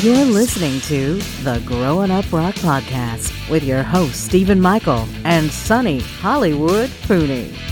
You're listening to the Growing Up Rock Podcast with your host, Stephen Michael and Sonny Hollywood Pooney.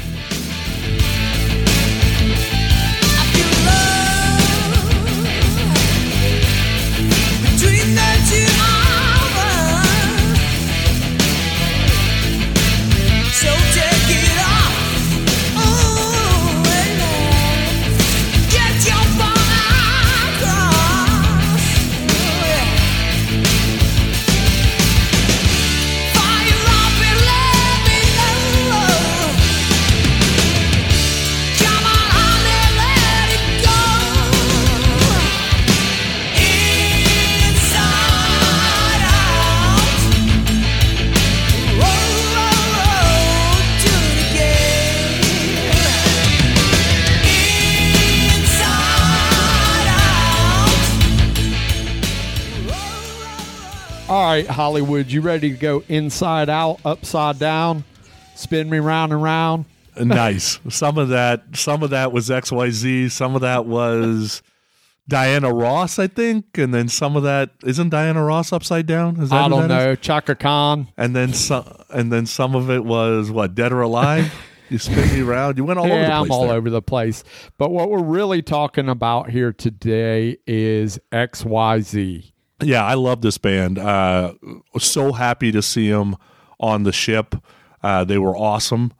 Right, Hollywood, you ready to go inside out, upside down, spin me round and round? nice. Some of that, some of that was XYZ. Some of that was Diana Ross, I think, and then some of that isn't Diana Ross upside down. Is that I don't that is? know. Chaka Khan. And then some, and then some of it was what Dead or Alive. you spin me around. You went all over the Yeah, place. I'm all there. over the place. But what we're really talking about here today is XYZ. Yeah, I love this band. Uh, so happy to see them on the ship. Uh, they were awesome.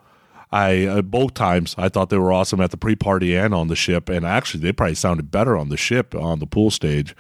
I uh, both times I thought they were awesome at the pre-party and on the ship, and actually they probably sounded better on the ship on the pool stage.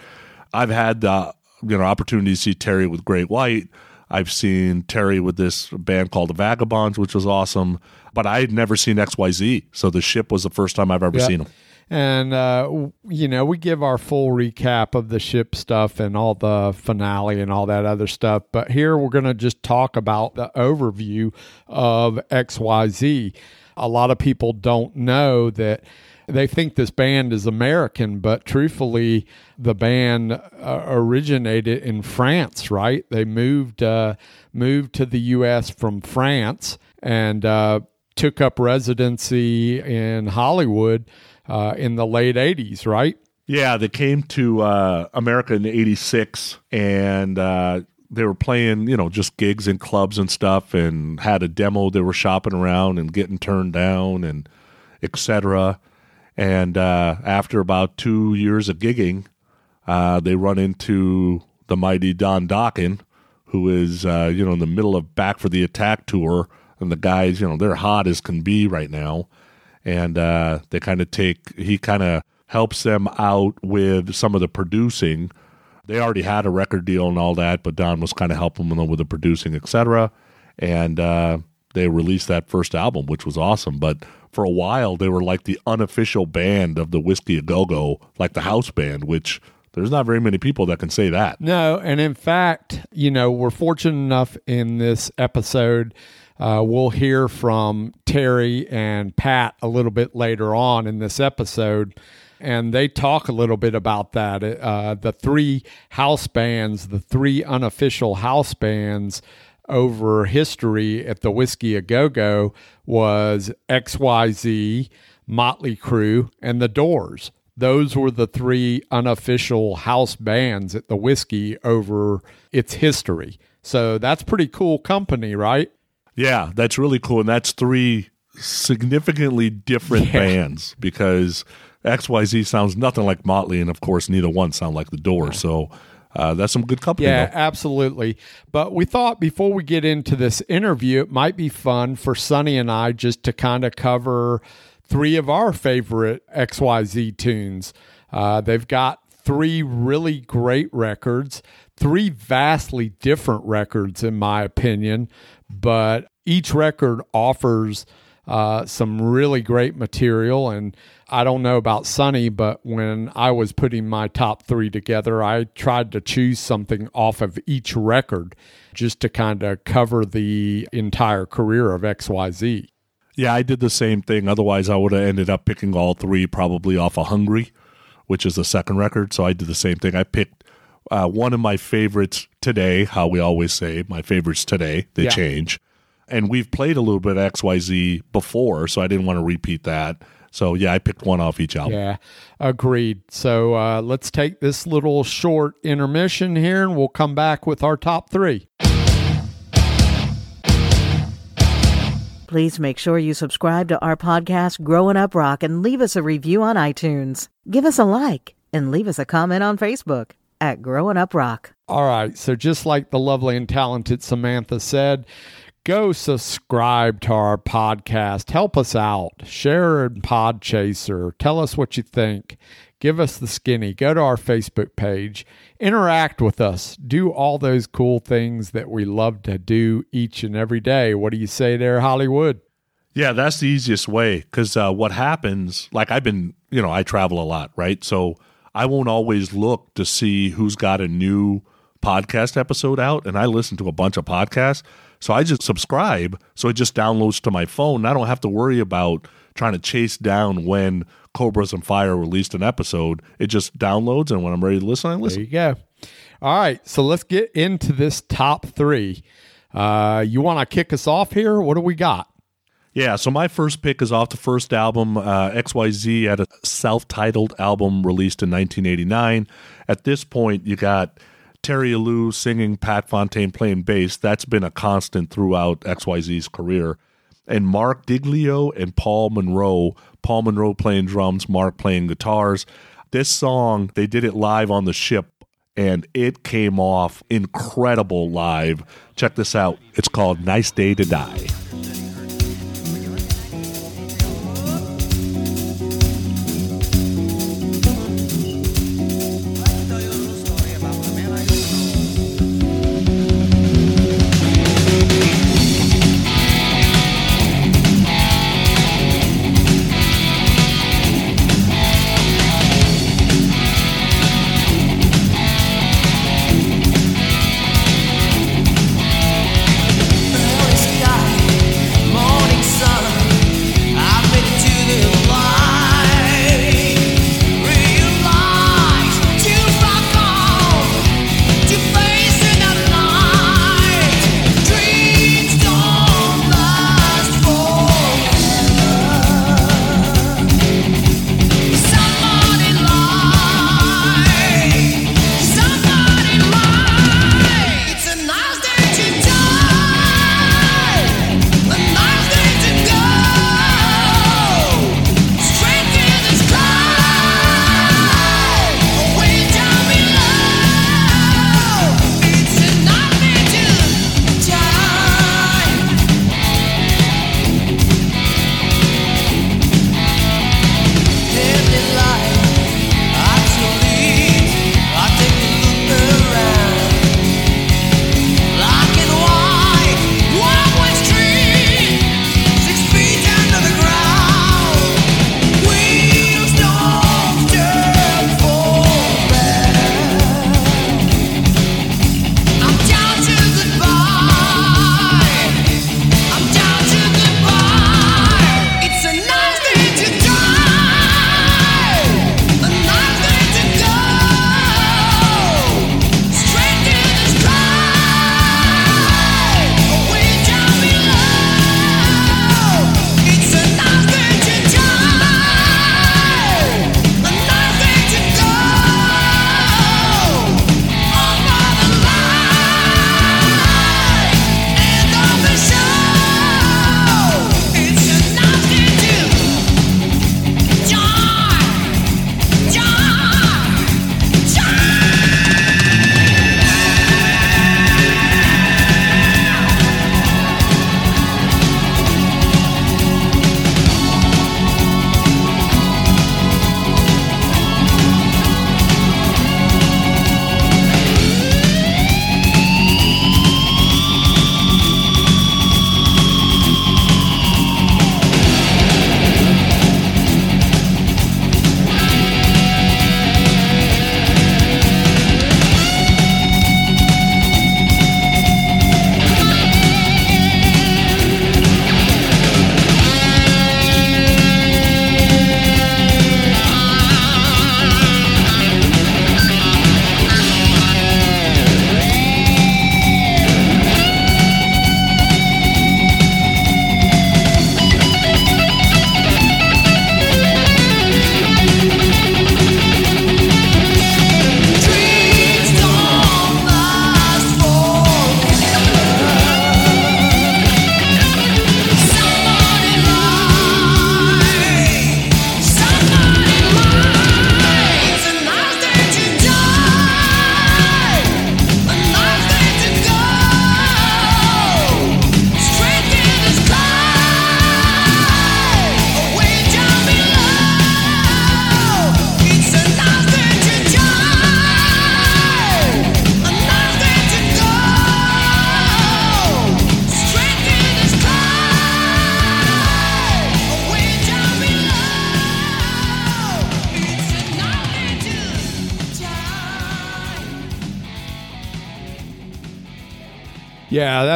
I've had the you know opportunity to see Terry with Great White. I've seen Terry with this band called the Vagabonds, which was awesome. But I had never seen XYZ, so the ship was the first time I've ever Yeah. seen them. And, uh, you know, we give our full recap of the ship stuff and all the finale and all that other stuff. But here we're going to just talk about the overview of XYZ. A lot of people don't know that they think this band is American, but truthfully, the band uh, originated in France, right? They moved uh, moved to the U.S. from France and uh, took up residency in Hollywood uh, in the late '80s, right? Yeah, they came to uh, America in '86, and uh, they were playing, you know, just gigs in clubs and stuff, and had a demo. They were shopping around and getting turned down, and etc. And uh, after about two years of gigging, uh, they run into the mighty Don Dokken, who is, uh, you know, in the middle of Back for the Attack tour, and the guys, you know, they're hot as can be right now and uh, they kind of take he kind of helps them out with some of the producing. They already had a record deal and all that but don was kind of helping them with the producing etc and uh, they released that first album which was awesome. But for a while they were like the unofficial band of the whisky a go-go like the house band which there's not very many people that can say that. No, and in fact, you know, we're fortunate enough in this episode. Uh, we'll hear from Terry and Patt a little bit later on in this episode, and they talk a little bit about that. Uh, the three house bands, the three unofficial house bands over history at the Whisky A Go Go was XYZ, Motley Crue, and The Doors those were the three unofficial house bands at the whiskey over its history. So that's pretty cool company, right? Yeah, that's really cool. And that's three significantly different Yeah. bands because XYZ sounds nothing like Motley, and of course, neither one sound like the Doors. So uh, that's some good company. Yeah, though. absolutely. But we thought before we get into this interview, it might be fun for Sonny and I just to kind of cover three of our favorite XYZ tunes. Uh, they've got three really great records, three vastly different records, in my opinion, but each record offers uh, some really great material. And I don't know about Sonny, but when I was putting my top three together, I tried to choose something off of each record just to kind of cover the entire career of XYZ. Yeah, I did the same thing. Otherwise, I would have ended up picking all three probably off of Hungry, which is the second record. So I did the same thing. I picked uh, one of my favorites today, how we always say, my favorites today. They Yeah. change. And we've played a little bit of XYZ before, so I didn't want to repeat that. So yeah, I picked one off each album. Yeah, agreed. So uh, let's take this little short intermission here, and we'll come back with our top three. Please make sure you subscribe to our podcast, Growing Up Rock, and leave us a review on iTunes. Give us a like and leave us a comment on Facebook at Growing Up Rock. All right. So just like the lovely and talented Samantha said, go subscribe to our podcast. Help us out. Share in Podchaser. Tell us what you think. Give us the skinny. Go to our Facebook page. Interact with us. Do all those cool things that we love to do each and every day. What do you say there, Hollywood? Yeah, that's the easiest way because uh, what happens, like I've been, you know, I travel a lot, right? So I won't always look to see who's got a new podcast episode out, and I listen to a bunch of podcasts. So I just subscribe, so it just downloads to my phone. I don't have to worry about trying to chase down when Cobras and Fire released an episode. It just downloads, and when I'm ready to listen, I listen. There you go. All right, so let's get into this top three. Uh, you want to kick us off here? What do we got? Yeah, so my first pick is off the first album. Uh, XYZ had a self titled album released in 1989. At this point, you got Terry Ilous singing, Patt Fontaine playing bass. That's been a constant throughout XYZ's career. And Mark Diglio and Paul Monroe, Paul Monroe playing drums, Mark playing guitars. This song, they did it live on the ship and it came off incredible live. Check this out. It's called Nice Day to Die.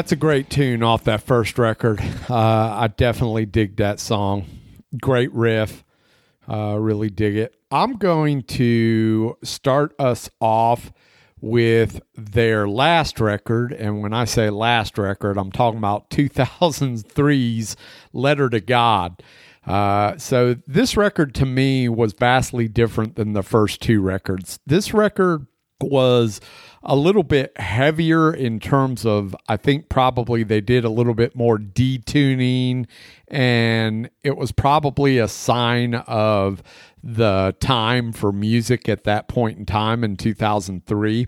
That's a great tune off that first record. Uh, I definitely dig that song. Great riff. Uh, really dig it. I'm going to start us off with their last record. And when I say last record, I'm talking about 2003's Letter to God. Uh, so this record to me was vastly different than the first two records. This record was a little bit heavier in terms of I think probably they did a little bit more detuning and it was probably a sign of the time for music at that point in time in 2003.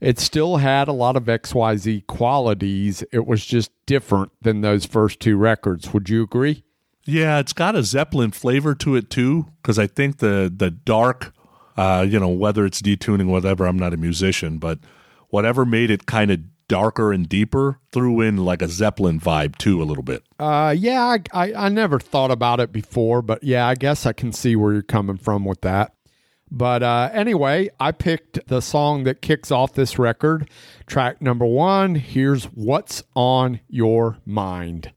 It still had a lot of XYZ qualities. It was just different than those first two records. Would you agree? Yeah, it's got a Zeppelin flavor to it too because I think the the dark uh, you know, whether it's detuning, whatever. I'm not a musician, but whatever made it kind of darker and deeper threw in like a Zeppelin vibe too a little bit. Uh, yeah, I, I, I never thought about it before, but yeah, I guess I can see where you're coming from with that. But uh, anyway, I picked the song that kicks off this record, track number one. Here's What's on Your Mind.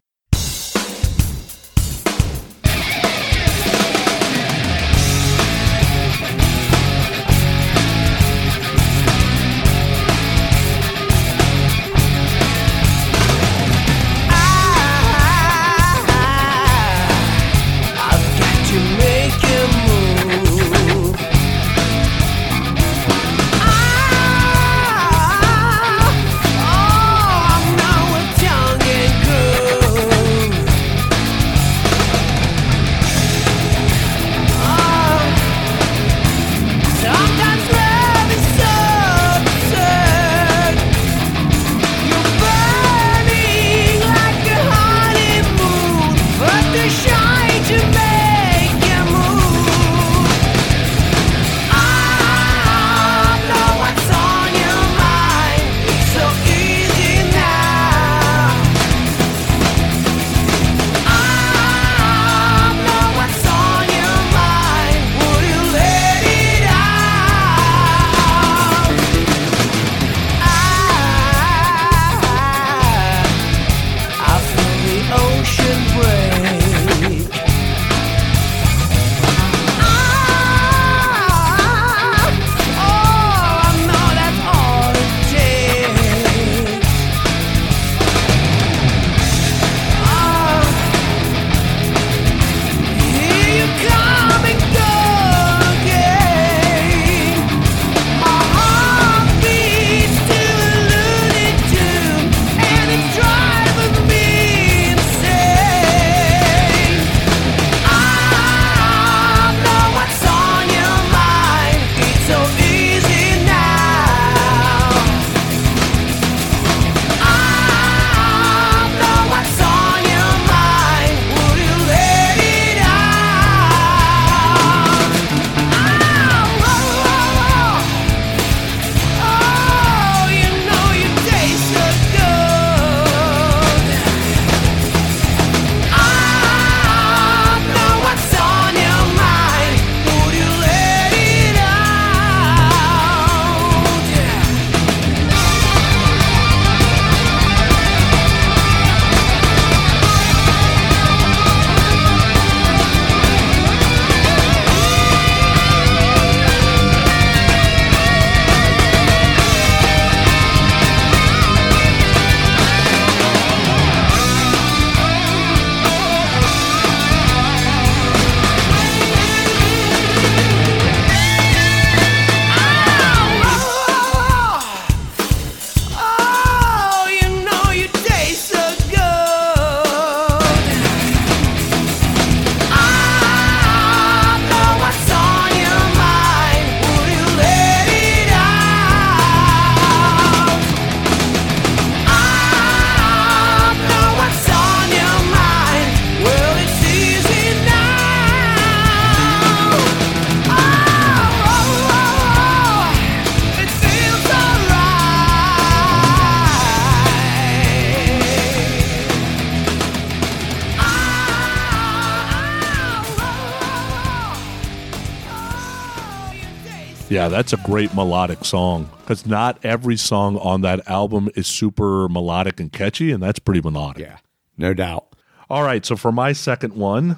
Yeah, that's a great melodic song because not every song on that album is super melodic and catchy, and that's pretty melodic. Yeah, no doubt. All right, so for my second one,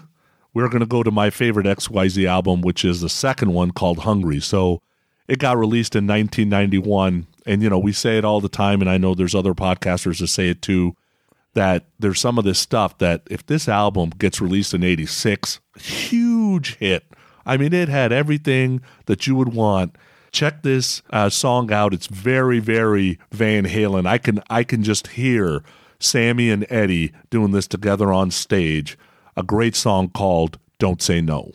we're going to go to my favorite XYZ album, which is the second one called Hungry. So it got released in 1991. And, you know, we say it all the time, and I know there's other podcasters that say it too, that there's some of this stuff that if this album gets released in 86, huge hit. I mean, it had everything that you would want. Check this uh, song out. It's very, very Van Halen. I can, I can just hear Sammy and Eddie doing this together on stage. A great song called Don't Say No.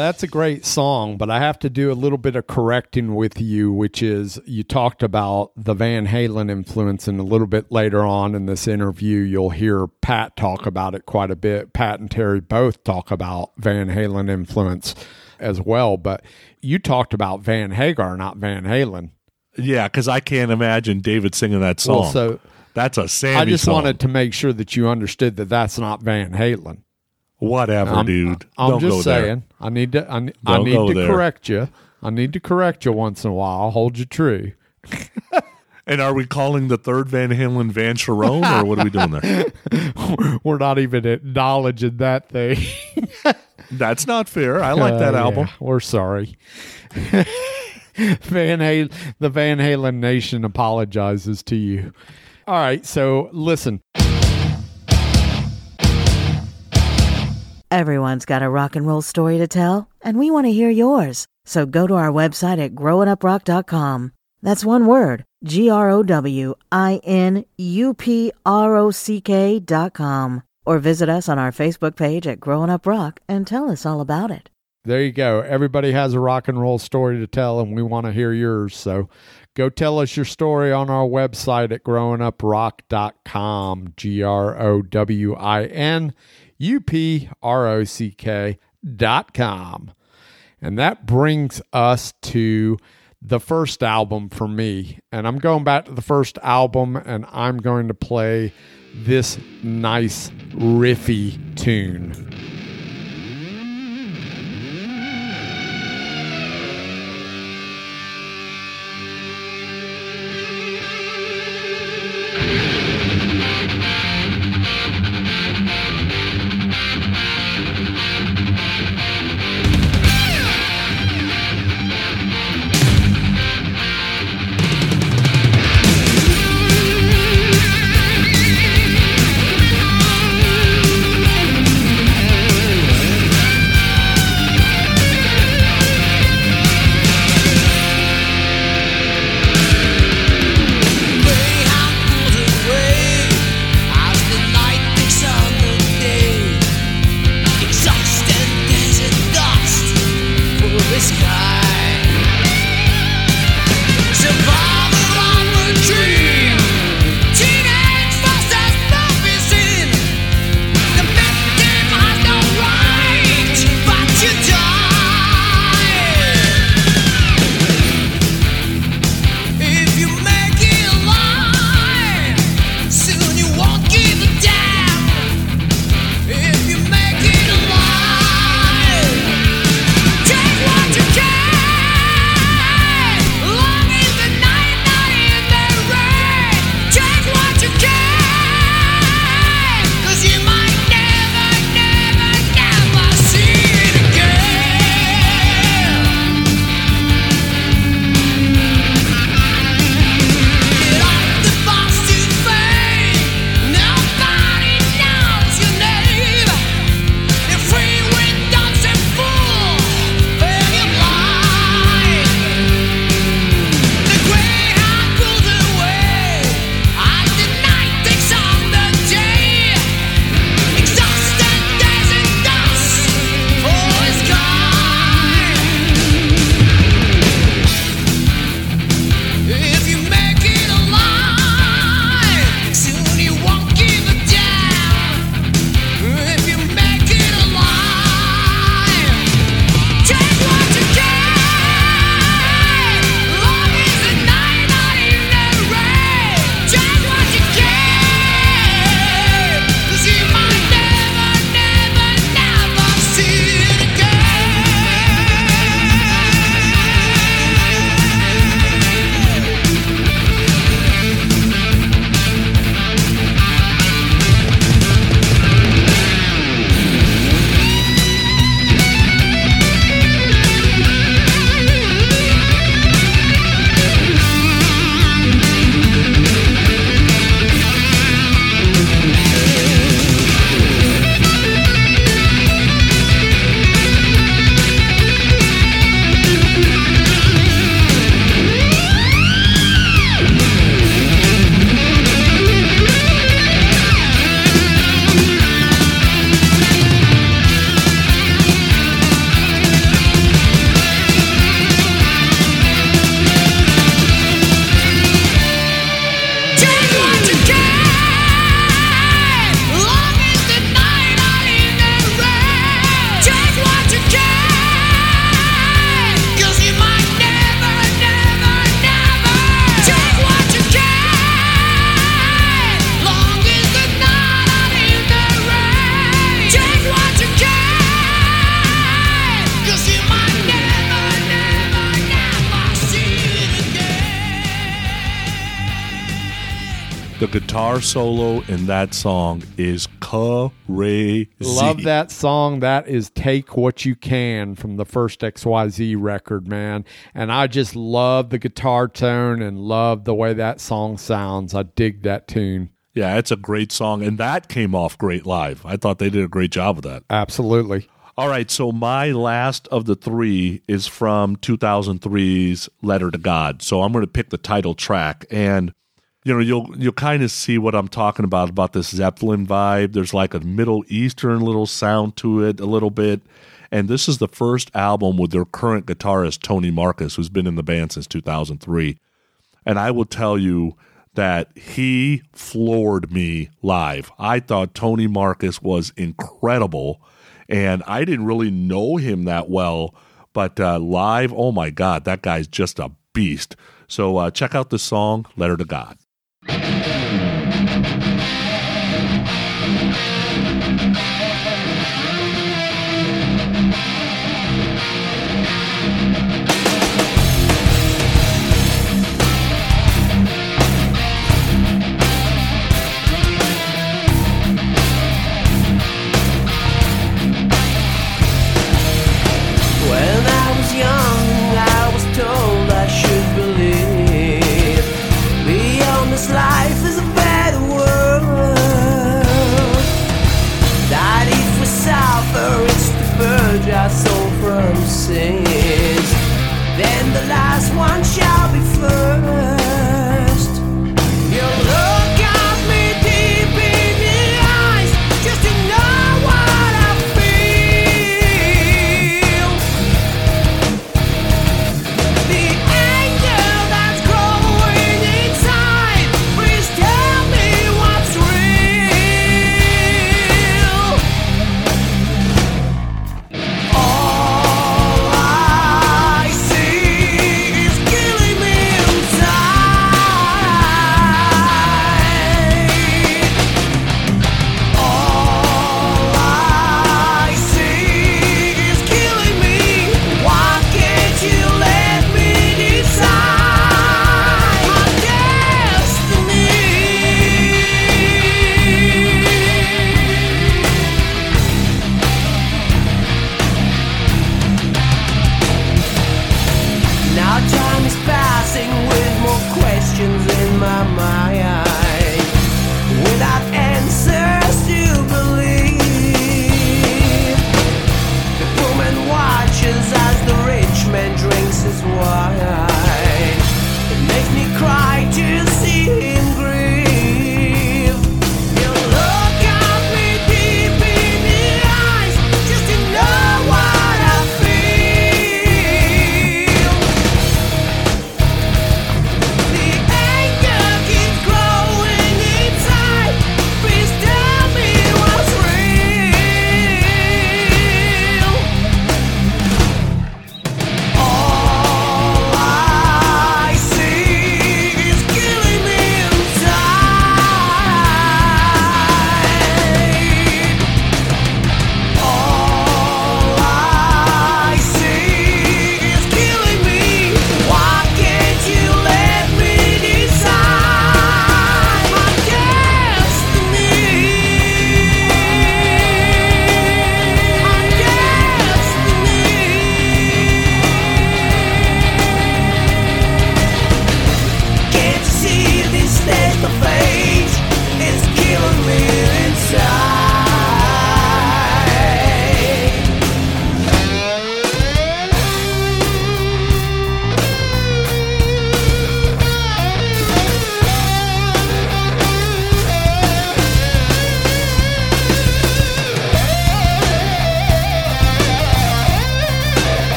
That's a great song, but I have to do a little bit of correcting with you, which is you talked about the Van Halen influence, and a little bit later on in this interview, you'll hear Patt talk about it quite a bit. Patt and Terry both talk about Van Halen influence as well, but you talked about Van Hagar, not Van Halen. Yeah, because I can't imagine David singing that song. Well, so that's a Sammy I just song. wanted to make sure that you understood that that's not Van Halen. Whatever, I'm, dude. I'm Don't just go saying. there. I need to. I, I need to there. correct you. I need to correct you once in a while. I'll hold you true. And are we calling the third Van Halen Van Cherone, or what are we doing there? We're not even acknowledging that thing. That's not fair. I like that Uh, album. yeah, we're sorry. Van Halen, the Van Halen Nation apologizes to you. All right, so listen. Everyone's got a rock and roll story to tell, and we want to hear yours. So go to our website at growinguprock.com. That's one word, G R O W I N U P R O C K dot com. Or visit us on our Facebook page at Growing Up Rock and tell us all about it. There you go. Everybody has a rock and roll story to tell, and we want to hear yours. So go tell us your story on our website at growinguprock.com. G R O W I N U P R O C K dot com. And that brings us to the first album for me. And I'm going back to the first album, and I'm going to play this nice riffy tune. Guitar solo in that song is crazy. Love that song. That is Take What You Can from the first XYZ record, man. And I just love the guitar tone and love the way that song sounds. I dig that tune. Yeah, it's a great song, and that came off great live. I thought they did a great job of that. Absolutely. All right, so my last of the three is from 2003's Letter to God. So I'm going to pick the title track, and you know you'll you'll kind of see what I'm talking about about this Zeppelin vibe. There's like a Middle Eastern little sound to it, a little bit. And this is the first album with their current guitarist Tony Marcus, who's been in the band since 2003. And I will tell you that he floored me live. I thought Tony Marcus was incredible, and I didn't really know him that well, but uh, live, oh my God, that guy's just a beast. So uh, check out the song "Letter to God."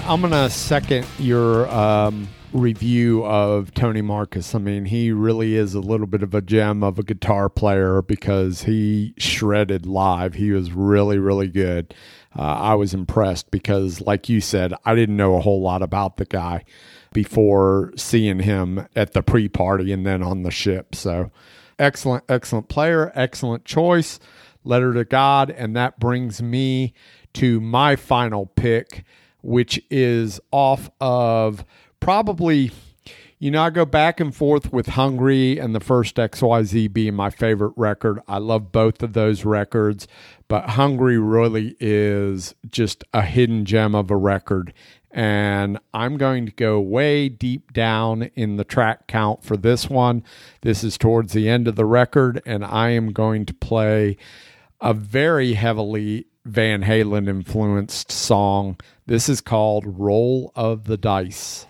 I'm gonna second your um, review of Tony Marcus. I mean, he really is a little bit of a gem of a guitar player because he shredded live. He was really, really good. Uh, I was impressed because, like you said, I didn't know a whole lot about the guy before seeing him at the pre-party and then on the ship. So, excellent, excellent player, excellent choice. Letter to God, and that brings me to my final pick which is off of probably, you know, I go back and forth with Hungry and the first XYZ being my favorite record. I love both of those records, but Hungry really is just a hidden gem of a record. And I'm going to go way deep down in the track count for this one. This is towards the end of the record, and I am going to play a very heavily Van Halen influenced song. This is called Roll of the Dice.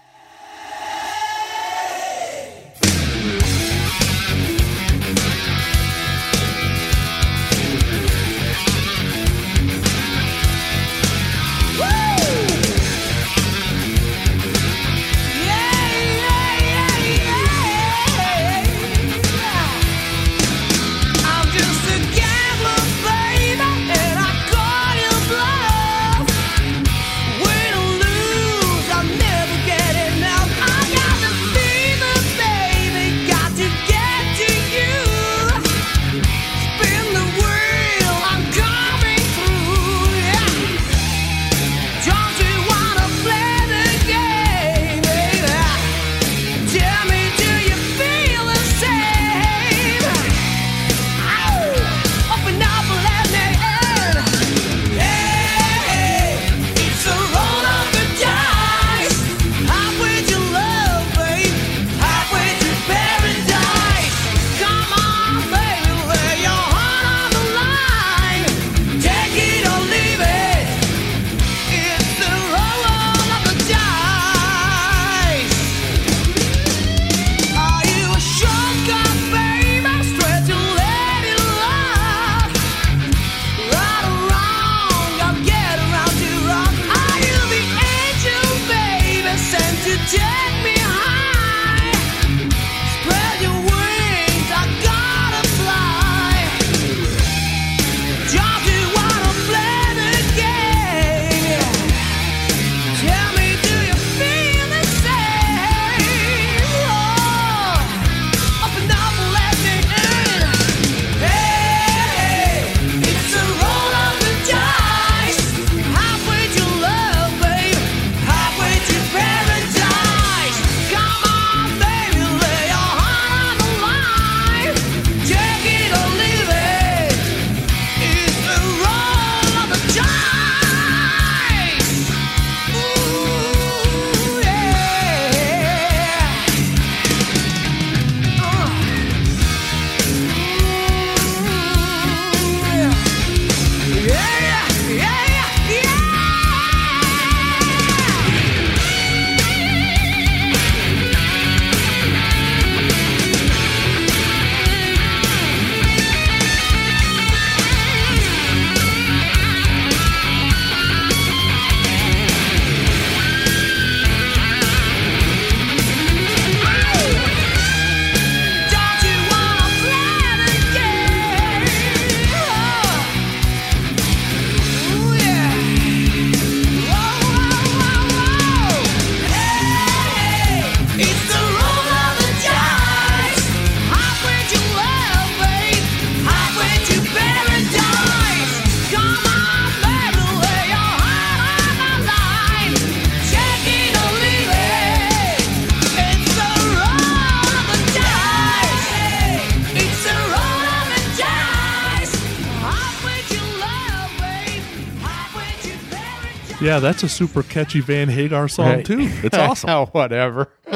Yeah, that's a super catchy Van Hagar song Right. too. It's awesome. Whatever.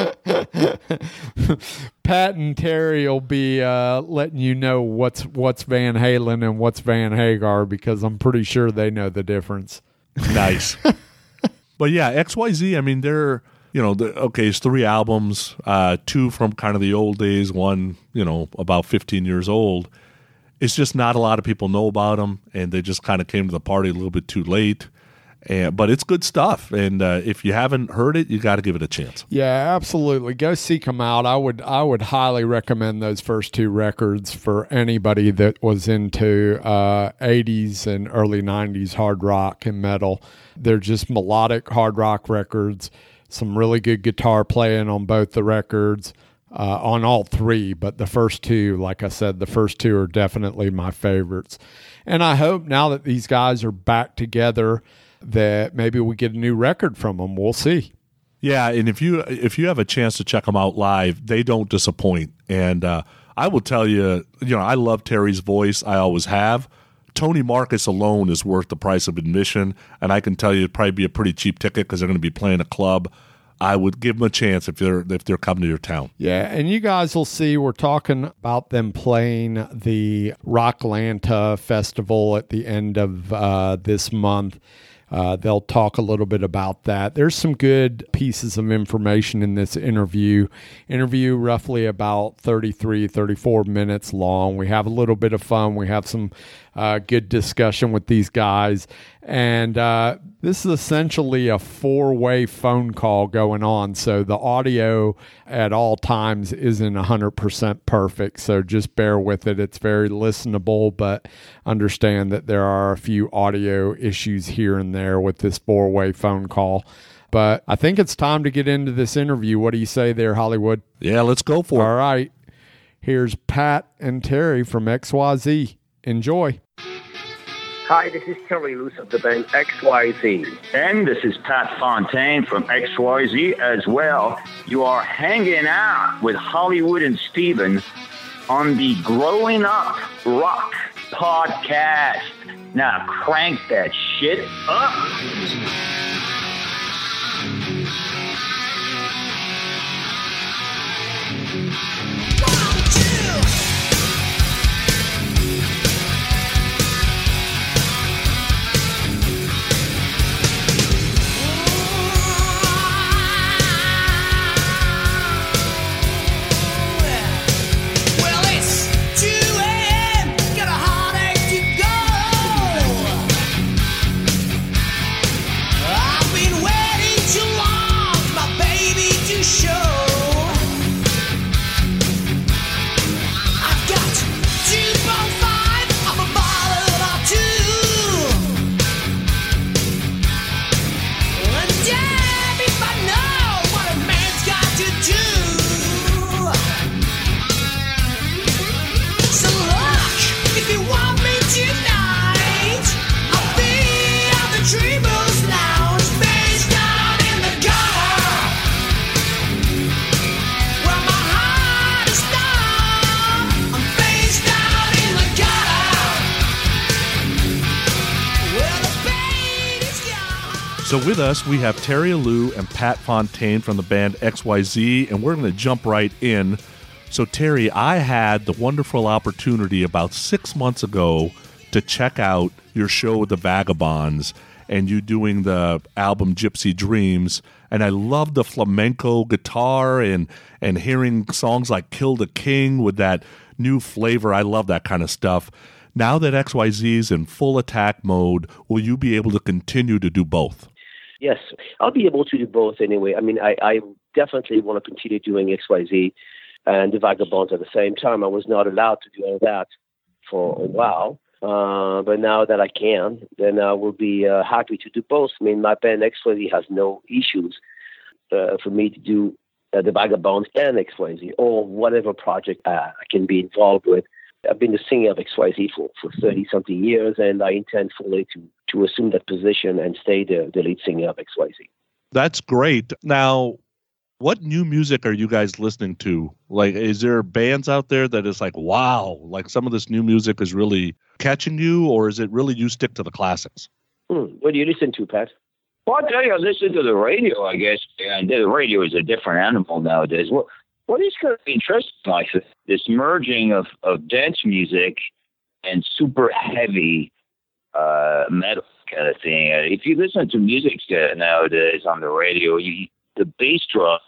Patt and Terry will be uh, letting you know what's what's Van Halen and what's Van Hagar because I'm pretty sure they know the difference. nice. but yeah, XYZ, I mean, they're, you know, the, okay, it's three albums, uh, two from kind of the old days, one, you know, about 15 years old. It's just not a lot of people know about them, and they just kind of came to the party a little bit too late. And, but it's good stuff. And uh, if you haven't heard it, you got to give it a chance. Yeah, absolutely. Go seek them out. I would I would highly recommend those first two records for anybody that was into uh, 80s and early 90s hard rock and metal. They're just melodic hard rock records. Some really good guitar playing on both the records. Uh, on all three, but the first two, like I said, the first two are definitely my favorites. And I hope now that these guys are back together, that maybe we get a new record from them. We'll see. Yeah, and if you if you have a chance to check them out live, they don't disappoint. And uh, I will tell you, you know, I love Terry's voice. I always have. Tony Marcus alone is worth the price of admission, and I can tell you it'd probably be a pretty cheap ticket because they're going to be playing a club. I would give them a chance if they're if they're coming to your town. Yeah, and you guys will see we're talking about them playing the Rocklanta Festival at the end of uh, this month. Uh, they'll talk a little bit about that. There's some good pieces of information in this interview. Interview roughly about 33, 34 minutes long. We have a little bit of fun. We have some uh, good discussion with these guys. And uh, this is essentially a four way phone call going on. So the audio at all times isn't 100% perfect. So just bear with it. It's very listenable, but understand that there are a few audio issues here and there with this four way phone call. But I think it's time to get into this interview. What do you say there, Hollywood? Yeah, let's go for it. All right. Here's Patt and Terry from XYZ. Enjoy. Hi, this is Terry Ilous of the band XYZ. And this is Patt Fontaine from XYZ as well. You are hanging out with Hollywood and Steven on the Growing Up Rock podcast. Now crank that shit up. So with us, we have Terry Ilous and Patt Fontaine from the band XYZ, and we're going to jump right in. So Terry, I had the wonderful opportunity about six months ago to check out your show with the Vagabonds and you doing the album Gypsy Dreams, and I love the flamenco guitar and and hearing songs like Kill the King with that new flavor. I love that kind of stuff. Now that XYZ is in full attack mode, will you be able to continue to do both? Yes, I'll be able to do both anyway. I mean, I, I definitely want to continue doing XYZ and the Vagabonds at the same time. I was not allowed to do all that for a while. Uh, but now that I can, then I will be uh, happy to do both. I mean, my band XYZ has no issues uh, for me to do uh, the Vagabonds and XYZ or whatever project I can be involved with. I've been the singer of XYZ for, for 30 something years, and I intend fully to, to assume that position and stay the, the lead singer of XYZ. That's great. Now, what new music are you guys listening to? Like, is there bands out there that is like, wow, like some of this new music is really catching you, or is it really you stick to the classics? Hmm. What do you listen to, Patt? Well, I'll tell you, I listen to the radio, I guess. And the radio is a different animal nowadays. What, what is kind of interesting, like this merging of, of dance music and super heavy uh, metal kind of thing. Uh, if you listen to music uh, nowadays on the radio, you, the bass drum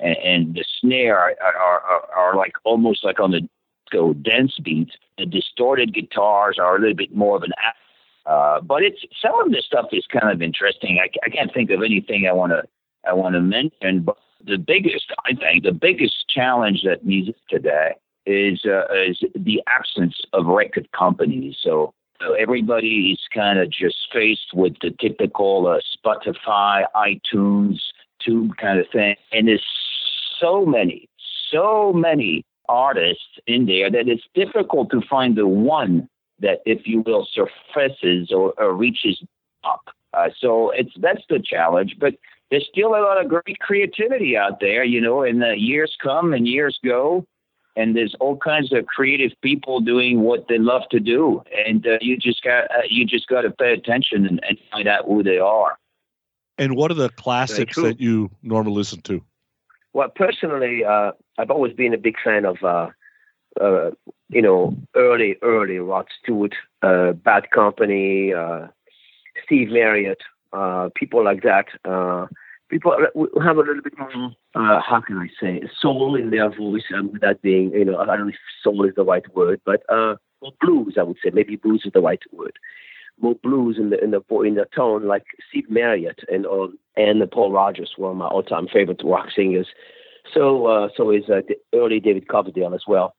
and, and the snare are, are, are, like almost like on the go dance beat. The distorted guitars are a little bit more of an Uh, but it's some of this stuff is kind of interesting. I, I can't think of anything I want to I want to mention, but the biggest I think the biggest challenge that music today is uh, is the absence of record companies. So, so everybody is kind of just faced with the typical uh, Spotify, iTunes, Tube kind of thing, and there's so many, so many artists in there that it's difficult to find the one that, if you will, surfaces or, or reaches up. Uh, so it's that's the challenge, but there's still a lot of great creativity out there, you know. And the years come and years go, and there's all kinds of creative people doing what they love to do, and uh, you just got uh, you just got to pay attention and, and find out who they are. And what are the classics that you normally listen to? Well, personally, uh, I've always been a big fan of, uh, uh, you know, early, early Rod Stewart, uh, Bad Company, uh, Steve Marriott, uh, people like that. Uh, people have a little bit more, uh, how can I say, soul in their voice, um, without being, you know, I don't know if soul is the right word, but uh, more blues, I would say. Maybe blues is the right word. More blues in the in the in the tone, like Steve Marriott and um, and Paul Rodgers were my all-time favorite rock singers. So uh, so is uh, the early David Coverdale as well.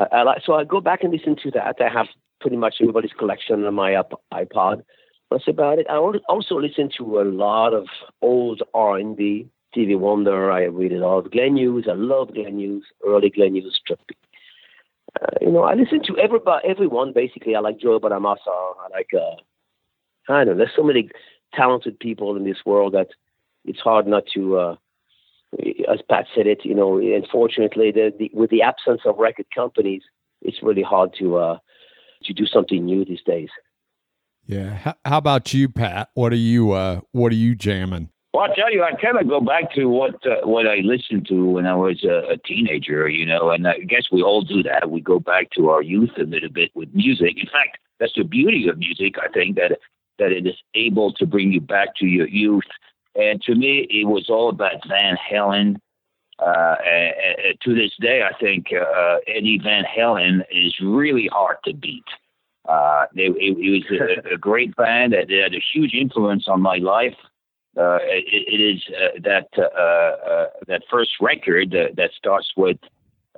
I, I like so I go back and listen to that. I have pretty much everybody's collection on my iP- iPod. That's about it. I also listen to a lot of old R&B, Stevie Wonder. I really love Glenn Hughes. I love Glenn Hughes, early Glenn Hughes. Uh, you know, I listen to everybody, everyone basically. I like Joe Bonamassa. I like, uh, I don't know. There's so many talented people in this world that it's hard not to. Uh, as Patt said it, you know, unfortunately, the, the, with the absence of record companies, it's really hard to uh, to do something new these days. Yeah. H- how about you, Patt? What are you uh what are you jamming? Well, I tell you, I kind of go back to what uh, what I listened to when I was a, a teenager, you know, and I guess we all do that. We go back to our youth a little bit with music. In fact, that's the beauty of music. I think that that it is able to bring you back to your youth. And to me, it was all about Van Halen. Uh, and, and to this day, I think uh, Eddie Van Halen is really hard to beat. Uh, it, it, it was a, a great band that had a huge influence on my life. Uh, it, it is uh, that uh, uh, that first record uh, that starts with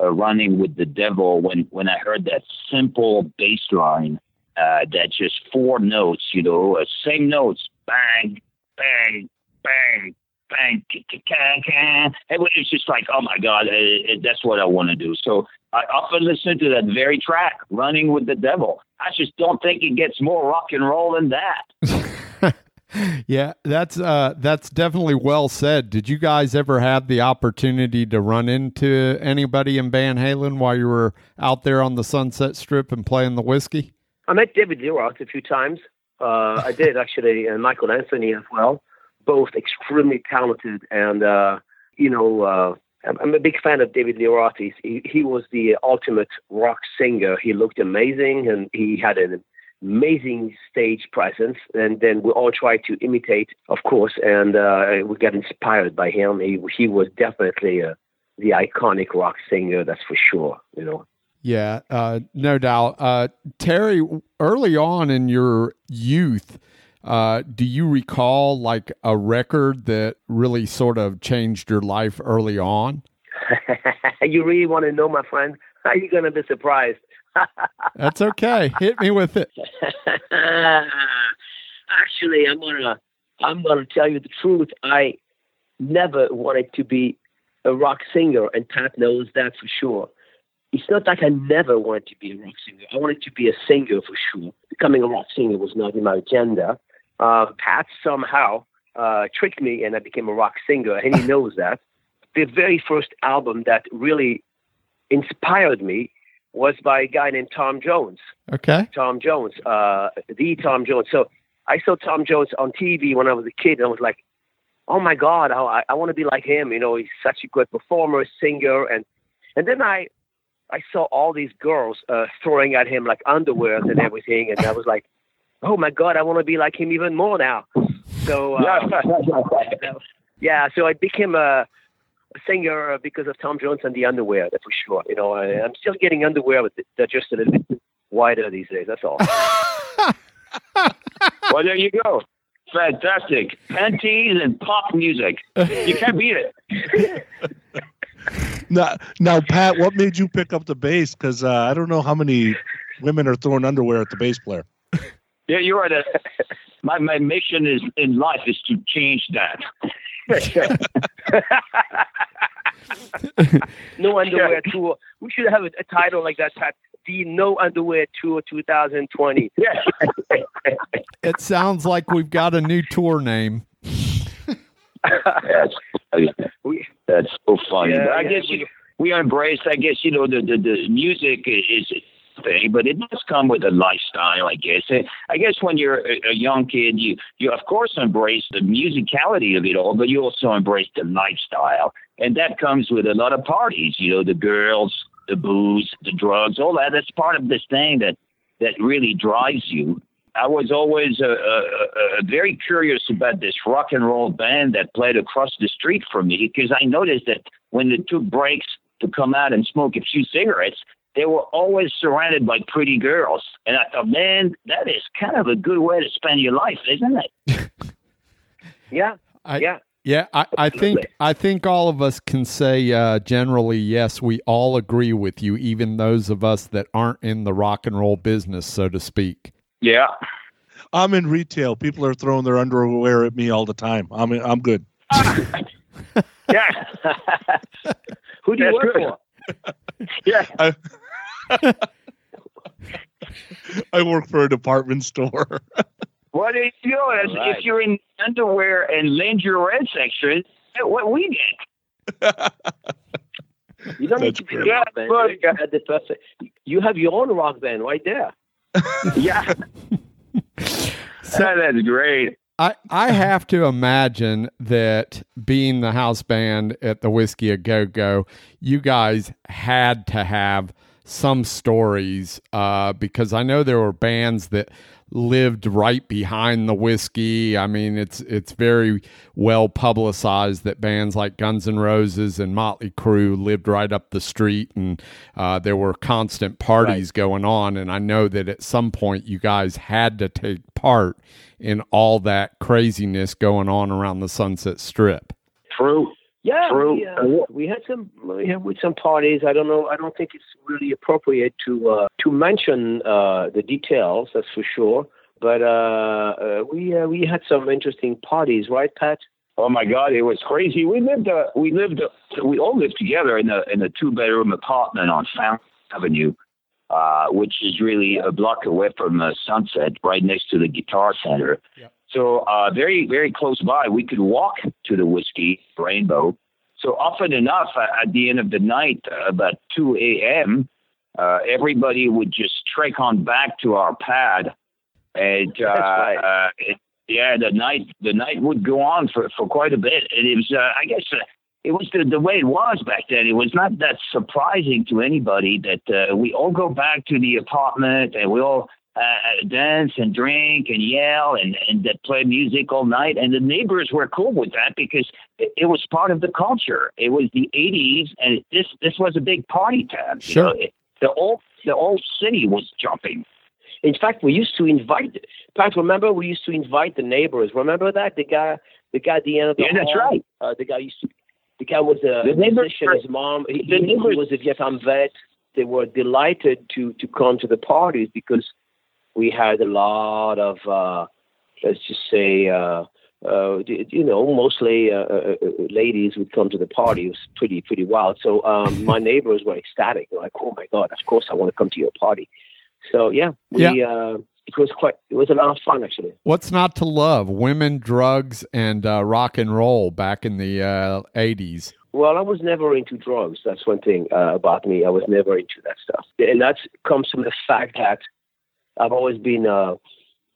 uh, "Running with the Devil." When when I heard that simple bass line, uh, that just four notes, you know, uh, same notes, bang, bang, bang, bang. It was it's just like, oh my god, uh, uh, that's what I want to do. So I often listen to that very track, "Running with the Devil." I just don't think it gets more rock and roll than that. yeah, that's uh that's definitely well said. Did you guys ever have the opportunity to run into anybody in Van Halen while you were out there on the Sunset Strip and playing the whisky? I met David Lee Roth a few times. Uh, I did actually, and Michael Anthony as well. Both extremely talented, and uh, you know, uh, I'm, a big fan of David Lee Roth. He he was the ultimate rock singer. He looked amazing, and he had an amazing stage presence. And then we all tried to imitate, of course, and uh, we got inspired by him. He he was definitely uh, the iconic rock singer, that's for sure. You know. Yeah, uh, no doubt. Uh, Terry, early on in your youth, uh, do you recall like a record that really sort of changed your life early on? you really want to know, my friend? Are you going to be surprised? That's okay. Hit me with it. Actually, I'm gonna I'm gonna tell you the truth. I never wanted to be a rock singer, and Patt knows that for sure. It's not like I never wanted to be a rock singer. I wanted to be a singer for sure. Becoming a rock singer was not in my agenda. Uh, Patt somehow uh, tricked me, and I became a rock singer, and he knows that. The very first album that really inspired me was by a guy named Tom Jones. Okay. Tom Jones, uh, the Tom Jones. So I saw Tom Jones on TV when I was a kid, and I was like, "Oh my God, I, I want to be like him." You know, he's such a good performer, singer, and and then I I saw all these girls uh, throwing at him like underwear and everything, and I was like, "Oh my God, I want to be like him even more now." So uh, yeah, so I became a, a singer because of Tom Jones and the underwear, that's for sure. You know, I, I'm still getting underwear, but they're just a little bit wider these days. That's all. Well, there you go. Fantastic. Panties and pop music. You can't beat it. Now, now, Patt, what made you pick up the bass? Because uh, I don't know how many women are throwing underwear at the bass player. Yeah, you are the. Uh, my my mission is in life is to change that. No underwear tour. We should have a, a title like that, Patt. The No Underwear Tour 2020. Yeah. It sounds like we've got a new tour name. That's, that's so funny. Yeah, I yeah, guess we- you, we embrace. I guess you know the the, the music is a thing, but it does come with a lifestyle. I guess. I guess when you're a, a young kid, you you of course embrace the musicality of it all, but you also embrace the lifestyle, and that comes with a lot of parties. You know, the girls, the booze, the drugs, all that. That's part of this thing that that really drives you. I was always uh, uh, uh, very curious about this rock and roll band that played across the street from me because I noticed that when they took breaks to come out and smoke a few cigarettes, they were always surrounded by pretty girls. And I thought, man, that is kind of a good way to spend your life, isn't it? yeah, I, yeah. Yeah, I, I think I think all of us can say uh, generally yes. We all agree with you, even those of us that aren't in the rock and roll business, so to speak. Yeah. I'm in retail. People are throwing their underwear at me all the time. I'm I'm good. Yeah. Who do you That's work good. for? yeah. I work for a department store. What do you know? If- Right. If you're in underwear and lingerie section, what we get. You don't need to be a rock band. Yeah, You have the person- You have your own rock band right there. Yeah. So that's great. I, I have to imagine that being the house band at the Whisky a Go Go, you guys had to have some stories uh, because I know there were bands that lived right behind the whisky. I mean, it's it's very well publicized that bands like Guns N' Roses and Motley Crue lived right up the street, and uh, there were constant parties going on. And I know that at some point you guys had to take part in all that craziness going on around the Sunset Strip. True. Yeah, True. we, uh, we had some we had with some parties. I don't know. I don't think it's really appropriate to uh, to mention uh, the details. That's for sure. But uh, uh, we uh, we had some interesting parties, right, Patt? Oh my God, it was crazy. We lived, uh, we lived, uh, we all lived together in a in a two bedroom apartment on Fountain Avenue, uh, which is really a block away from uh, Sunset, right next to the Guitar Center. So uh, very very close by, we could walk to the whisky Rainbow. So often enough, uh, at the end of the night, uh, about two a.m., uh, everybody would just trek on back to our pad, and uh, right. uh, it, yeah, the night the night would go on for, for quite a bit, and it was uh, I guess uh, it was the, the way it was back then. It was not that surprising to anybody that uh, we all go back to the apartment and we all uh, dance and drink and yell and and that play music all night. And the neighbors were cool with that because it, it was part of the culture. It was the '80s, and this this was a big party time. you Sure. know. It- the whole the whole city was jumping. In fact, we used to invite. Patt, remember we used to invite the neighbors. Remember that the guy, the guy at the end of the Yeah, that's right. Uh, the guy used to. The guy was a The musician. His mom. He, the he- he was a Vietnam vet. They were delighted to to come to the parties because we had a lot of uh, let's just say uh, uh, you know mostly uh, uh, uh, ladies would come to the party. It was pretty pretty wild. So um, my neighbors were ecstatic. They're like, "Oh my god! Of course I want to come to your party." So yeah, we uh, it was quite it was a lot of fun actually. What's not to love? Women, drugs, and uh, rock and roll back in the uh, 80s. Well, I was never into drugs. That's one thing uh, about me. I was never into that stuff, and that comes from the fact that I've always been, uh,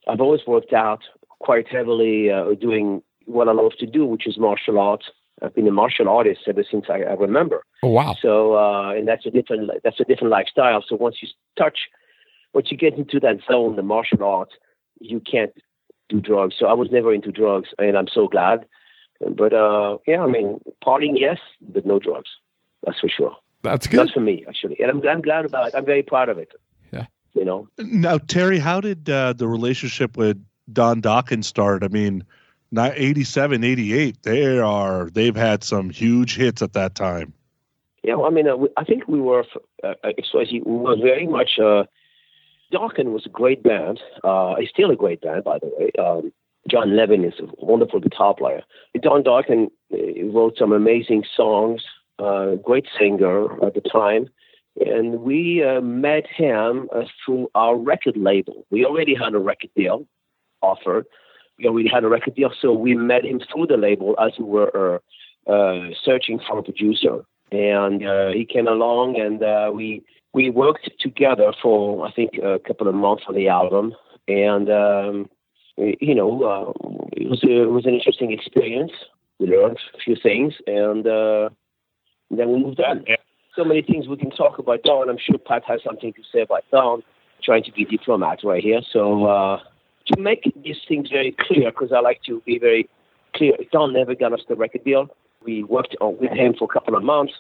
I've always worked out quite heavily, uh, doing what I love to do, which is martial arts. I've been a martial artist ever since I, I remember. Oh, wow. So, uh, and that's a different, that's a different lifestyle. So once you touch, once you get into that zone, the martial arts, you can't do drugs. So I was never into drugs, and I'm so glad. But uh, yeah, I mean, partying, yes, but no drugs. That's for sure. That's good. That's for me, actually, and I'm, I'm glad about it. I'm very proud of it. You know, Now, Terry, how did uh, the relationship with Don Dokken start? I mean, not 87, 88, they are they've had some huge hits at that time. Yeah, well, I mean, uh, we, I think we were uh, XYZ we were very much. Uh, Dokken was a great band. Uh, he's still a great band, by the way. Um, Jon Levin is a wonderful guitar player. Don Dokken uh, wrote some amazing songs. Uh, great singer at the time, and we uh, met him uh, through our record label. We already had a record deal offered. We already had a record deal, so we met him through the label as we were uh, uh, searching for a producer. And uh, he came along, and uh, we we worked together for I think a couple of months on the album. And um, you know, it was a, it was an interesting experience. We learned a few things, and then we moved on. So many things we can talk about Don. I'm sure Patt has something to say about Don. Trying to be diplomat right here. So uh, to make these things very clear, because I like to be very clear, Don never got us the record deal. We worked on, with him for a couple of months,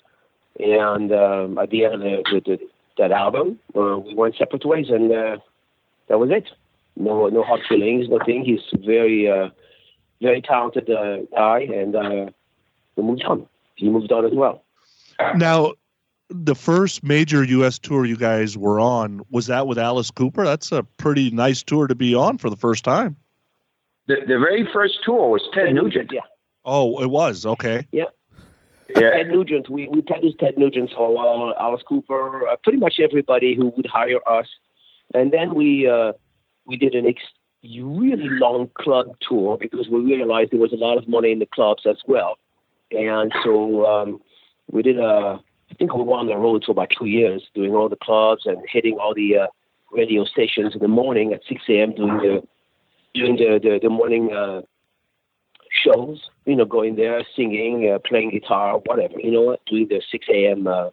and um, at the end of the, the, that album, uh, we went separate ways, and uh, that was it. No, no hard feelings, nothing. He's very, uh, very talented uh, guy, and uh, we moved on. He moved on as well. Now, the first major U.S. tour you guys were on was that with Alice Cooper. That's a pretty nice tour to be on for the first time. The, the very first tour was Ted Nugent. Yeah. Oh, it was okay. Yeah. yeah. Ted Nugent. We we produced Ted Nugent for a while. Alice Cooper, uh, pretty much everybody who would hire us, and then we uh, we did an ex- really long club tour because we realized there was a lot of money in the clubs as well, and so um, we did a. I think we were on the road for about two years, doing all the clubs and hitting all the uh, radio stations in the morning at 6 a.m. doing the doing the the, the morning uh, shows. You know, going there, singing, uh, playing guitar, whatever. You know, doing the 6 a.m. Uh,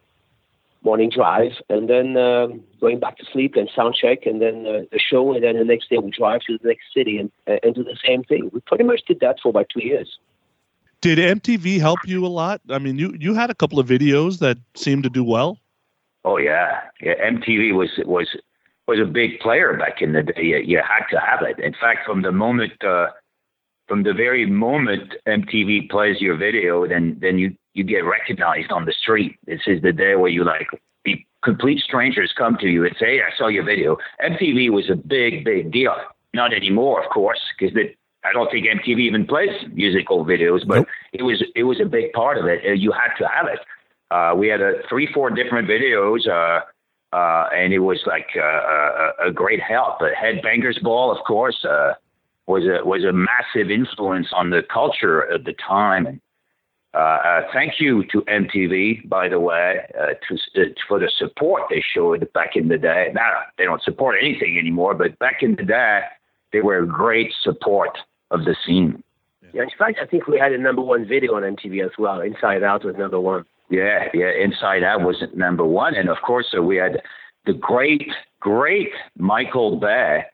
morning drive, and then um going back to sleep and sound check, and then uh, the show, and then the next day we drive to the next city and uh, and do the same thing. We pretty much did that for about two years. Did MTV help you a lot? I mean, you you had a couple of videos that seemed to do well. Oh yeah, yeah. MTV was was was a big player back in the day. You, you had to have it. In fact, from the moment, uh, from the very moment MTV plays your video, then then you you get recognized on the street. This is the day where you like be complete strangers come to you and say, hey, "I saw your video." MTV was a big big deal. Not anymore, of course, because I don't think MTV even plays musical videos, but Nope. it was it was a big part of it. Uh, You had to have it. Uh, we had three four different videos. Uh, uh, and it was like uh, a, a great help. But Headbangers Ball, of course, uh, was a was a massive influence on the culture at the time. And uh, uh, thank you to MTV, by the way, uh, to, uh, for the support they showed back in the day. Now they don't support anything anymore, but back in the day, they were a great support of the scene. Yeah, in fact, I think we had a number one video on MTV as well. Inside Out was number one. Yeah, yeah. Inside Out was number one, and of course, uh, we had the great, great Michael Bay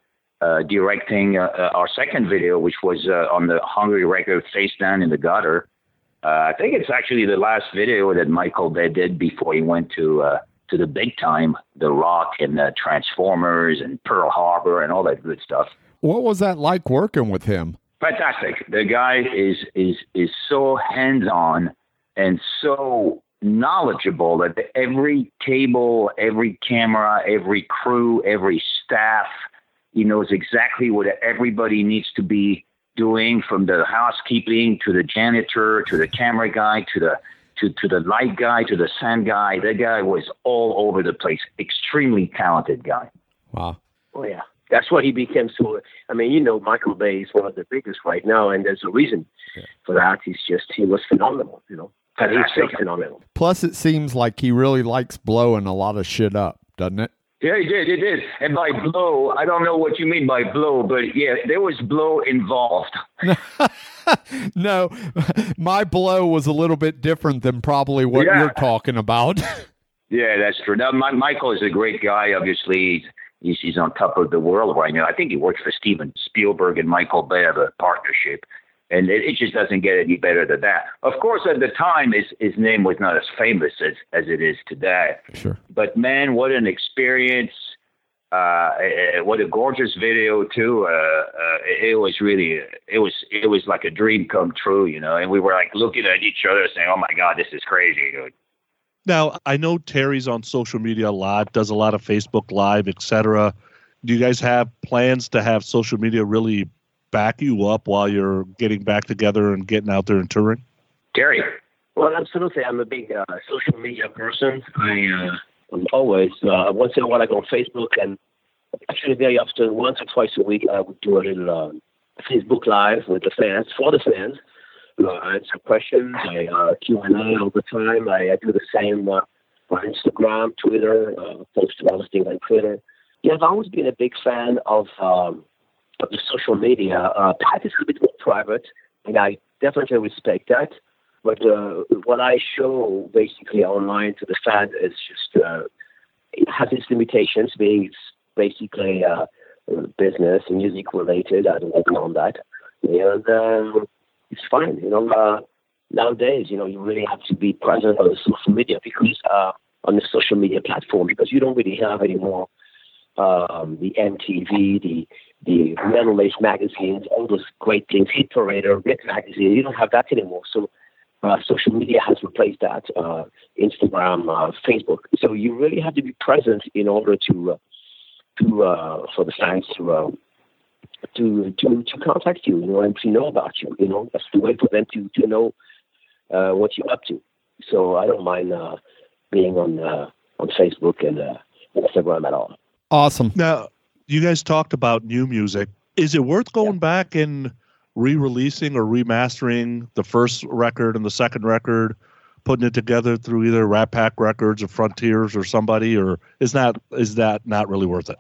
uh, directing uh, uh, our second video, which was uh, on the Hungry record, "Face Down in the Gutter." Uh, I think it's actually the last video that Michael Bay did before he went to uh, to the big time, The Rock and uh, Transformers and Pearl Harbor and all that good stuff. What was that like working with him? Fantastic. The guy is is is so hands on and so knowledgeable that every table, every camera, every crew, every staff, he knows exactly what everybody needs to be doing from the housekeeping to the janitor to the camera guy to the to, to the light guy to the sound guy. That guy was all over the place. Extremely talented guy. Wow. Oh yeah, that's why he became so. I mean, you know, Michael Bay is one of the biggest right now, and there's a reason for that. He's just he was phenomenal. You know, and he's still phenomenal. Plus, it seems like he really likes blowing a lot of shit up, doesn't it? Yeah, he did. He did. And by blow, I don't know what you mean by blow, but yeah, there was blow involved. no, my blow was a little bit different than probably what Yeah. you're talking about. Yeah, that's true. Now, my, Michael is a great guy. Obviously, he's, he's on top of the world right now. I think he works for Steven Spielberg and Michael Bay have a partnership, and it, it just doesn't get any better than that. Of course, at the time, his his name was not as famous as as it is today. sure. But man, what an experience! Uh, eh, eh, what a gorgeous video too. Uh, uh, it was really it was it was like a dream come true, you know. And we were like looking at each other, saying, "Oh my God, this is crazy, dude." Now, I know Terry's on social media a lot, does a lot of Facebook Live, etc. Do you guys have plans to have social media really back you up while you're getting back together and getting out there and touring? Terry, Well, absolutely. I'm a big uh, social media person. I, uh, I'm always, uh, once in a while, I go on Facebook, and actually, very often, once or twice a week, I would do a little uh, Facebook Live with the fans, for the fans. I answer questions, I uh, Q&A all the time. I, I do the same uh, on Instagram, Twitter, uh, post a of things on Twitter. Yeah, I've always been a big fan of, um, of the social media. Uh, Patt is a bit more private, and I definitely respect that. But uh, what I show basically online to the fan is just uh, it has its limitations, being basically uh, business and music related. I don't work on that, and uh, it's fine. You know, uh, nowadays, you know, you really have to be present on the social media because uh, on the social media platform because you don't really have anymore um, the MTV, the the Metal Edge magazines, all those great things, Hit Parader, RIP magazine. You don't have that anymore. So uh, social media has replaced that, uh, Instagram, uh, Facebook. So you really have to be present in order to uh, to uh, for the fans to uh, to to to contact you, you know, and to know about you. You know, that's the way for them to to know uh, what you're up to. So I don't mind uh, being on uh, on Facebook and uh, Instagram at all. Awesome. Now, you guys talked about new music. Is it worth going back and re-releasing or remastering the first record and the second record, putting it together through either Rat Pak Records or Frontiers or somebody, or is that is that not really worth it?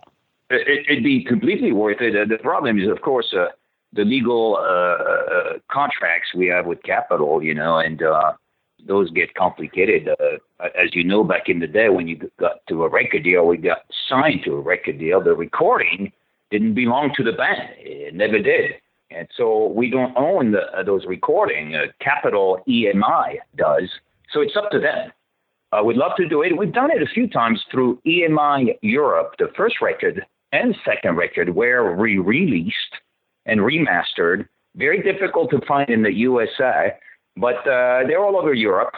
It, it'd be completely worth it. Uh, the problem is, of course, uh, the legal uh, uh, contracts we have with Capitol, you know, and uh, those get complicated. As you know, back in the day when you got to a record deal, we got signed to a record deal. The recording didn't belong to the band. It never did. And so we don't own the, those recording. Capitol EMI does. So it's up to them. We'd love to do it. We've done it a few times through EMI Europe. The first record and second record were re-released and remastered. Very difficult to find in the USA, but uh, they're all over Europe.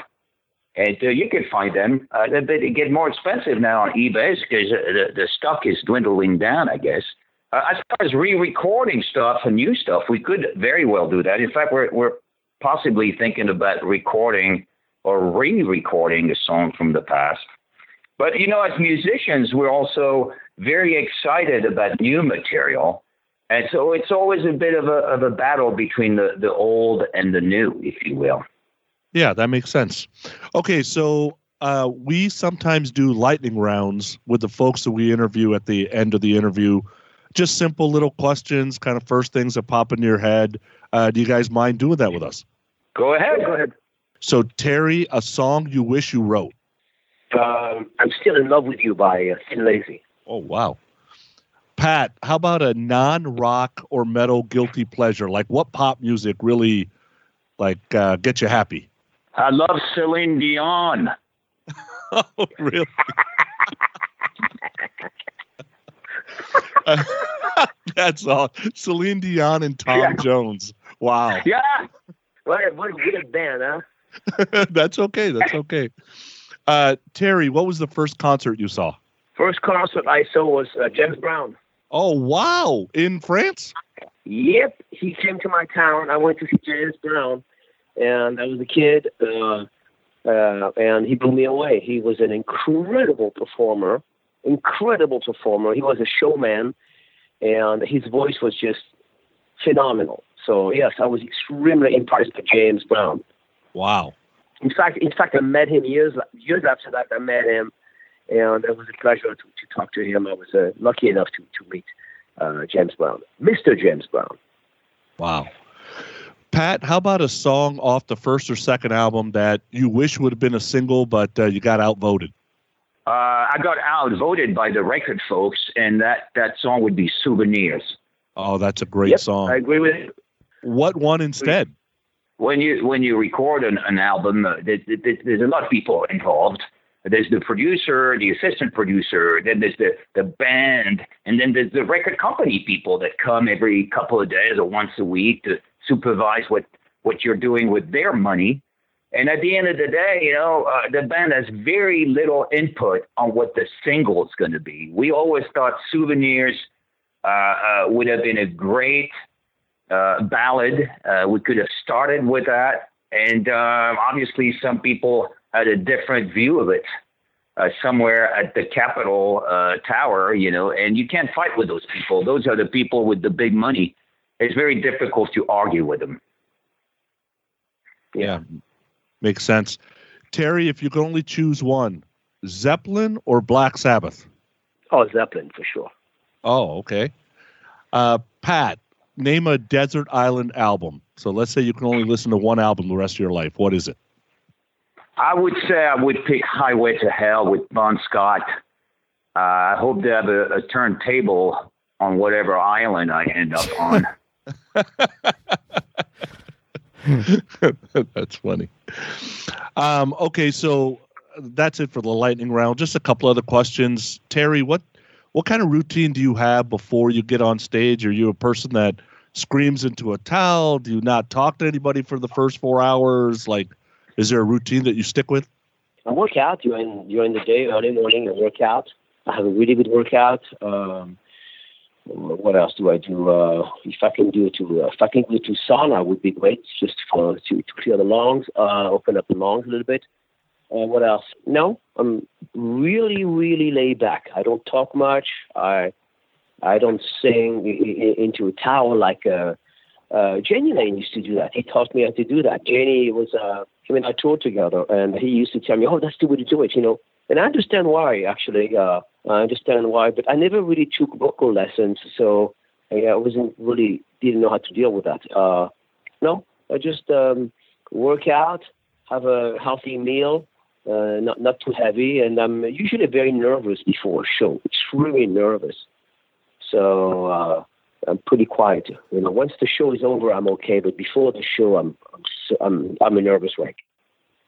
And uh, you can find them. Uh, they, get more expensive now on eBay because uh, the, the stock is dwindling down, I guess. Uh, as far as re-recording stuff and new stuff, we could very well do that. In fact, we're we're possibly thinking about recording or re-recording a song from the past. But you know, as musicians, we're also very excited about new material, and so it's always a bit of a of a battle between the the old and the new, if you will. Yeah, that makes sense. Okay, so uh, we sometimes do lightning rounds with the folks that we interview at the end of the interview. Just simple little questions, kind of first things that pop into your head. Uh, do you guys mind doing that with us? Go ahead. Go ahead. So, Terry, a song you wish you wrote. Um, I'm still in love with you by uh, Thin Lizzy. Oh, wow. Pat, how about a non-rock or metal guilty pleasure? Like what pop music really like uh, get you happy? I love Celine Dion. Oh, really? That's all. Celine Dion and Tom Yeah. Jones. Wow. Yeah. What a, what a weird band, huh? That's okay. That's okay. Uh, Terry, what was the first concert you saw? First concert I saw was uh, James Brown. Oh, wow. In France? Yep, he came to my town. I went to see James Brown, and I was a kid, uh, uh, and he blew me away. He was an incredible performer, incredible performer. He was a showman, and his voice was just phenomenal. So yes, I was extremely impressed by James Brown. Wow. In fact, in fact, I met him years years after that. I met him, and it was a pleasure to, to talk to him. I was uh, lucky enough to to meet uh, James Brown, Mr. James Brown. Wow. Pat, how about a song off the first or second album that you wish would have been a single, but uh, you got outvoted? Uh, I got outvoted by the record folks, and that, that song would be Souvenirs. Oh, that's a great Yep, song. I agree with it. What one instead? When you when you record an, an album, uh, there, there, there's a lot of people involved, There's the producer, the assistant producer, then there's the, the band, and then there's the record company people that come every couple of days or once a week to supervise what, what you're doing with their money. And at the end of the day, you know, uh, the band has very little input on what the single is going to be. We always thought Souvenirs uh, uh, would have been a great uh, ballad. Uh, we could have started with that. And uh, obviously, some people had a different view of it. Uh, somewhere at the Capitol uh, Tower, you know, and you can't fight with those people. Those are the people with the big money. It's very difficult to argue with them. Yeah, makes sense. Terry, if you could only choose one, Zeppelin or Black Sabbath? Oh, Zeppelin for sure. Oh, okay. Uh, Pat, name a desert island album. So let's say you can only listen to one album the rest of your life. What is it? I would say I would pick Highway to Hell with Bon Scott. Uh, I hope to have a, a turntable on whatever island I end up on. That's funny. Um, okay, so that's it for the lightning round. Just a couple other questions. Terry, what what kind of routine do you have before you get on stage? Are you a person that screams into a towel? Do you not talk to anybody for the first four hours? Like, is there a routine that you stick with? I work out during during the day, early morning. I work out. I have a really good workout. Um, what else do I do? Uh, if I can do it to, uh, if I can go to sauna, would be great, just for to, to clear the lungs, uh, open up the lungs a little bit. Uh, what else? No, I'm really, really laid back. I don't talk much. I I don't sing into a towel like uh, uh, Jani Lane used to do that. He taught me how to do that. Jenny was, uh, him and I toured together, and he used to tell me, "Oh, that's the way to do it," you know. And I understand why, actually. Uh, I understand why, but I never really took vocal lessons, so I wasn't really didn't know how to deal with that. Uh, no, I just um, work out, have a healthy meal, uh, not not too heavy, and I'm usually very nervous before a show. Extremely nervous. So uh, I'm pretty quiet. You know, once the show is over, I'm okay, but before the show, I'm I'm so- I'm, I'm a nervous wreck.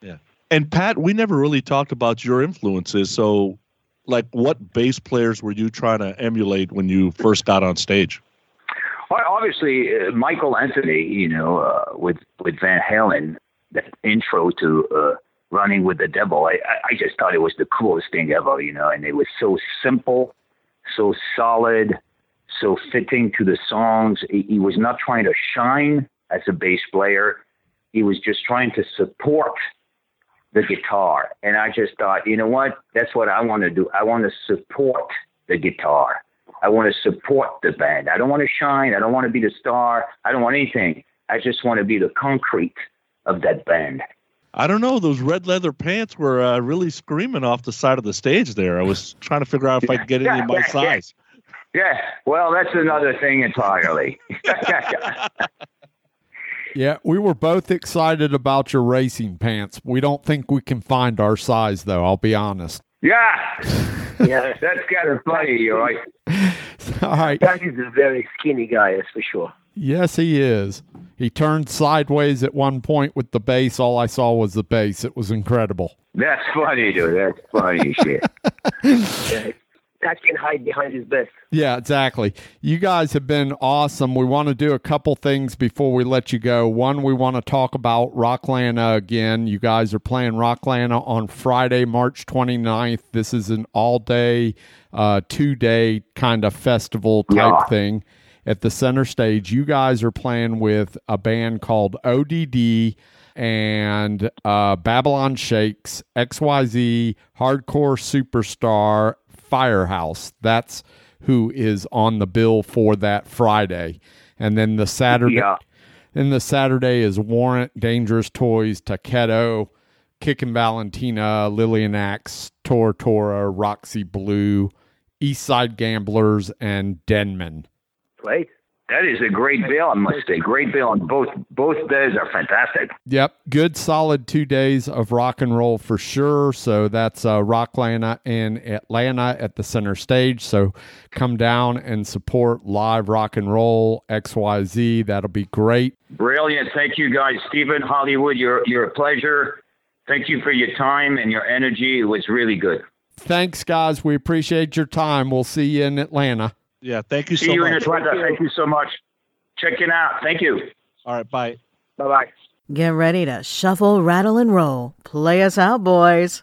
Yeah. And Pat, we never really talked about your influences. So, like, what bass players were you trying to emulate when you first got on stage? Well, obviously, uh, Michael Anthony, you know, uh, with with Van Halen, that intro to uh, Running with the Devil, I, I I just thought it was the coolest thing ever, you know, and it was so simple, so solid, so fitting to the songs. He, he was not trying to shine as a bass player; he was just trying to support the guitar. And I just thought, you know what? That's what I want to do. I want to support the guitar. I want to support the band. I don't want to shine. I don't want to be the star. I don't want anything. I just want to be the concrete of that band. I don't know. Those red leather pants were uh, really screaming off the side of the stage there. I was trying to figure out if I could get any of my Yeah, yeah. Yeah, well, that's another thing entirely. Yeah, we were both excited about your racing pants. We don't think we can find our size, though. I'll be honest. yeah, Yeah, that's kind of funny, you're right. All right. that is a very skinny guy, that's for sure. Yes, he is. He turned sideways at one point with the bass. All I saw was the bass. It was incredible. That's funny, dude. That's funny shit. Pat can hide behind his vest. Yeah, exactly. You guys have been awesome. We want to do a couple things before we let you go. One, we want to talk about Rocklanta again. You guys are playing Rocklanta on Friday, March 29th. This is an all day, uh, two day kind of festival type Yeah. thing at the center stage. You guys are playing with a band called ODD and uh, Babylon Shakes, XYZ, Hardcore Superstar, Firehouse. That's who is on the bill for that Friday. And then the Saturday Yeah. then the Saturday is Warrant, Dangerous Toys, Takedo, Kickin' Valentina, Lillian Axe, Tora Tora, Roxy Blue, East Side Gamblers, and Denman. Great. That is a great bill, I must say. Great bill, and both both days are fantastic. Yep, good solid two days of rock and roll for sure. So that's uh, Rocklanta in Atlanta at the center stage. So come down and support live rock and roll XYZ. That'll be great. Brilliant. Thank you, guys. Stephen Hollywood, you're you're a pleasure. Thank you for your time and your energy. It was really good. Thanks, guys. We appreciate your time. We'll see you in Atlanta. Yeah, thank you See so you in much. Atlanta. Thank you so much. Check it out. Thank you. All right, bye. Bye bye. Get ready to shuffle, rattle, and roll. Play us out, boys.